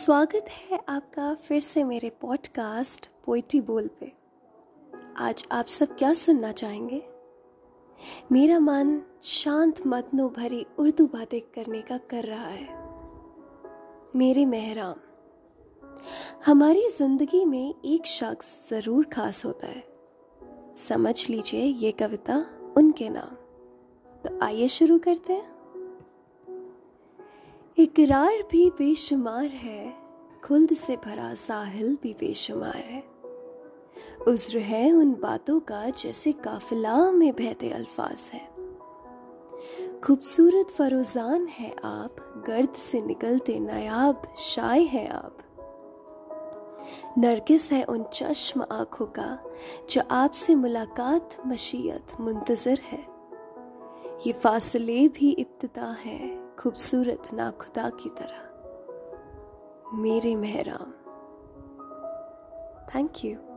स्वागत है आपका फिर से मेरे पॉडकास्ट पोइट्री बोल पे। आज आप सब क्या सुनना चाहेंगे? मेरा मन शांत मतनों भरी उर्दू बातें करने का कर रहा है। मेरे मेहराम, हमारी ज़िंदगी में एक शख्स ज़रूर खास होता है। समझ लीजिए ये कविता उनके नाम। तो आइए शुरू करते हैं। इकरार भी बेशुमार है, खुल्द से भरा साहिल भी बेशुमार है। उज्र है उन बातों का जैसे काफिला में बहते अल्फाज है। खूबसूरत फरोजान है आप, गर्द से निकलते नायाब शाय है आप। नरगिस है उन चश्म आँखों का, जो आपसे मुलाकात, मशीयत मुंतजर है। ये फासले भी इब्तदा है। खूबसूरत ना खुदा की तरह। मेरे मेहराम। Thank you